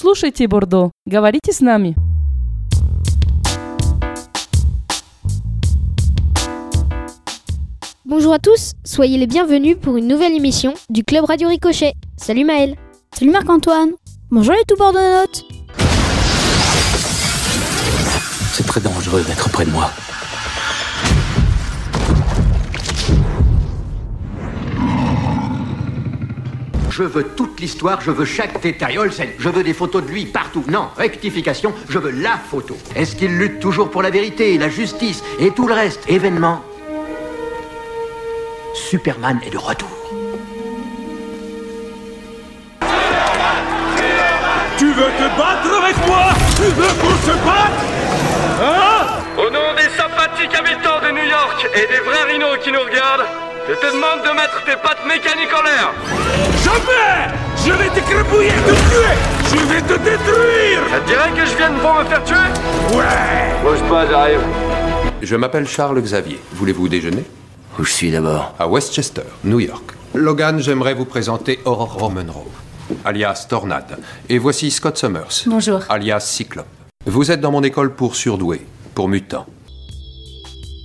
Слушайте, Бордо, говорите с нами. Bonjour à tous, soyez les bienvenus pour une nouvelle émission du Club Radio Ricochet. Salut Maël. Salut Marc-Antoine. Bonjour les tout bordonotes. C'est très dangereux d'être près de moi. Je veux toute l'histoire, je veux chaque détail. Olsen, je veux des photos de lui partout. Non, rectification, je veux la photo. Est-ce qu'il lutte toujours pour la vérité, la justice et tout le reste? Événement. Superman est de retour. Tu veux te battre avec moi? Tu veux qu'on se batte? Hein? Au nom des sympathiques habitants de New York et des vrais rhinos qui nous regardent, je te demande de mettre tes pattes mécaniques en l'air. Jamais Je vais t'écrabouiller, te tuer Je vais te détruire Ça te dirait que je vienne pour me faire tuer Ouais Bouge pas, j'arrive. Je m'appelle Charles Xavier. Voulez-vous déjeuner? Où je suis d'abord? À Westchester, New York. Logan, j'aimerais vous présenter Aurora Monroe, alias Tornade. Et voici Scott Summers. Bonjour. Alias Cyclope. Vous êtes dans mon école pour surdoués, pour mutants.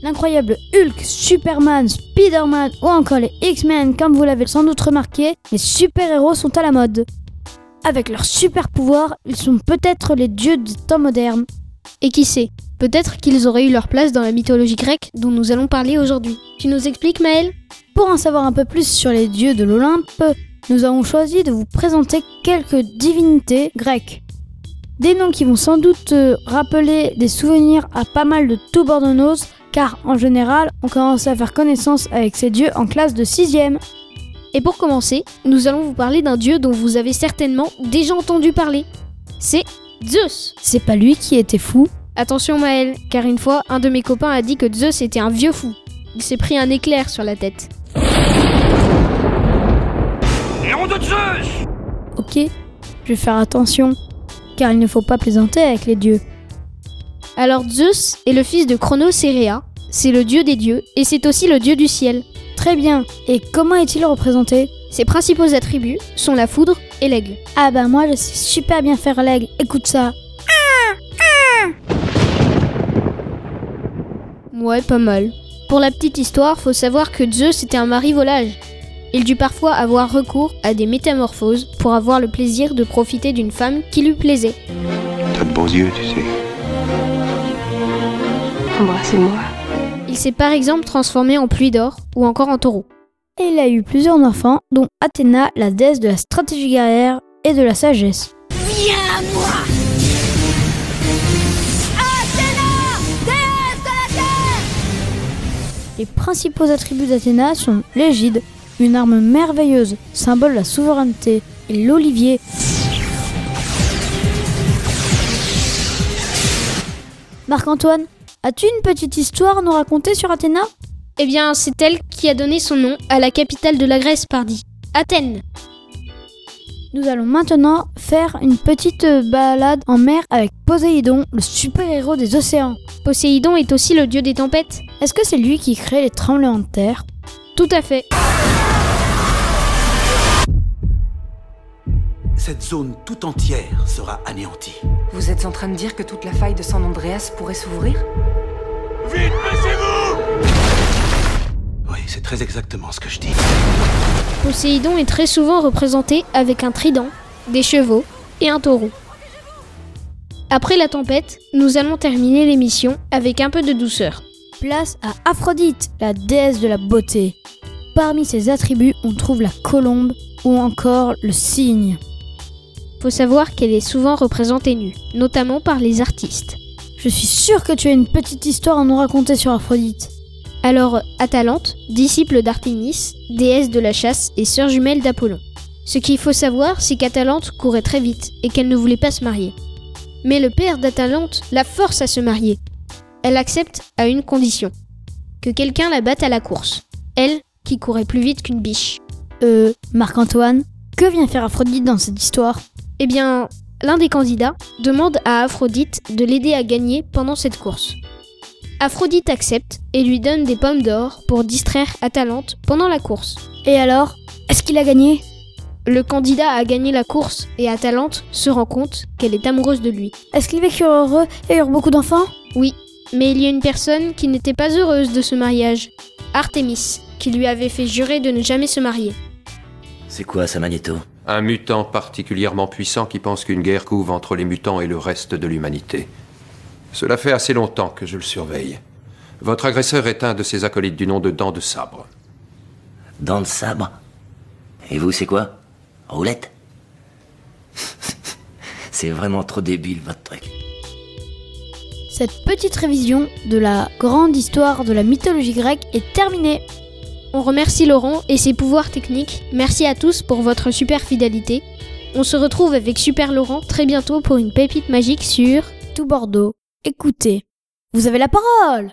L'incroyable Hulk, Superman, Spider-Man ou encore les X-Men, comme vous l'avez sans doute remarqué, les super-héros sont à la mode. Avec leurs super pouvoirs, ils sont peut-être les dieux du temps moderne. Et qui sait, peut-être qu'ils auraient eu leur place dans la mythologie grecque dont nous allons parler aujourd'hui. Tu nous expliques Maël? Pour en savoir un peu plus sur les dieux de l'Olympe, nous avons choisi de vous présenter quelques divinités grecques. Des noms qui vont sans doute euh, rappeler des souvenirs à pas mal de tout bordonos, car en général, on commence à faire connaissance avec ces dieux en classe de 6ème. Et pour commencer, nous allons vous parler d'un dieu dont vous avez certainement déjà entendu parler. C'est Zeus. C'est pas lui qui était fou Attention Maël, car une fois, un de mes copains a dit que Zeus était un vieux fou. Il s'est pris un éclair sur la tête. Nom de Zeus Ok, je vais faire attention, car il ne faut pas plaisanter avec les dieux. Alors Zeus est le fils de Chronos et Rhea, c'est le dieu des dieux et c'est aussi le dieu du ciel. Très bien, et comment est-il représenté? Ses principaux attributs sont la foudre et l'aigle. Ah bah moi je sais super bien faire l'aigle, écoute ça. Ouais, pas mal. Pour la petite histoire, faut savoir que Zeus était un mari volage. Il dut parfois avoir recours à des métamorphoses pour avoir le plaisir de profiter d'une femme qui lui plaisait. T'as de beaux yeux, tu sais. Embrassez-moi. Il s'est par exemple transformé en pluie d'or ou encore en taureau. Et il a eu plusieurs enfants, dont Athéna, la déesse de la stratégie guerrière et de la sagesse. Viens à moi Les principaux attributs d'Athéna sont l'égide, une arme merveilleuse, symbole de la souveraineté, et l'olivier. Marc-Antoine, as-tu une petite histoire à nous raconter sur Athéna? Eh bien, c'est elle qui a donné son nom à la capitale de la Grèce, pardi, Athènes. Nous allons maintenant faire une petite euh, balade en mer avec Poséidon, le super-héros des océans. Poséidon est aussi le dieu des tempêtes. Est-ce que c'est lui qui crée les tremblements de terre? Tout à fait. Cette zone tout entière sera anéantie. Vous êtes en train de dire que toute la faille de San Andreas pourrait s'ouvrir? Vite, baissez-vous Oui, c'est très exactement ce que je dis. Poséidon est très souvent représenté avec un trident, des chevaux et un taureau. Après la tempête, nous allons terminer l'émission avec un peu de douceur. Place à Aphrodite, la déesse de la beauté. Parmi ses attributs, on trouve la colombe ou encore le cygne. Faut savoir qu'elle est souvent représentée nue, notamment par les artistes. Je suis sûre que tu as une petite histoire à nous raconter sur Aphrodite. Alors, Atalante, disciple d'Artémis, déesse de la chasse et sœur jumelle d'Apollon. Ce qu'il faut savoir, c'est qu'Atalante courait très vite et qu'elle ne voulait pas se marier. Mais le père d'Atalante la force à se marier. Elle accepte à une condition que quelqu'un la batte à la course. Elle, qui courait plus vite qu'une biche. Euh, Marc-Antoine, que vient faire Aphrodite dans cette histoire? Eh bien, l'un des candidats demande à Aphrodite de l'aider à gagner pendant cette course. Aphrodite accepte et lui donne des pommes d'or pour distraire Atalante pendant la course. Et alors Est-ce qu'il a gagné? Le candidat a gagné la course et Atalante se rend compte qu'elle est amoureuse de lui. Est-ce qu'ils vécurent heureux et eurent beaucoup d'enfants? Oui, mais il y a une personne qui n'était pas heureuse de ce mariage. Artemis, qui lui avait fait jurer de ne jamais se marier. C'est quoi ça, Magneto Un mutant particulièrement puissant qui pense qu'une guerre couve entre les mutants et le reste de l'humanité. Cela fait assez longtemps que je le surveille. Votre agresseur est un de ses acolytes du nom de Dent de Sabre. Dent de sabre Et vous, c'est quoi Roulette C'est vraiment trop débile, votre truc. Cette petite révision de la grande histoire de la mythologie grecque est terminée. On remercie Laurent et ses pouvoirs techniques. Merci à tous pour votre super fidélité. On se retrouve avec Super Laurent très bientôt pour une pépite magique sur Tout Bordeaux. Écoutez, vous avez la parole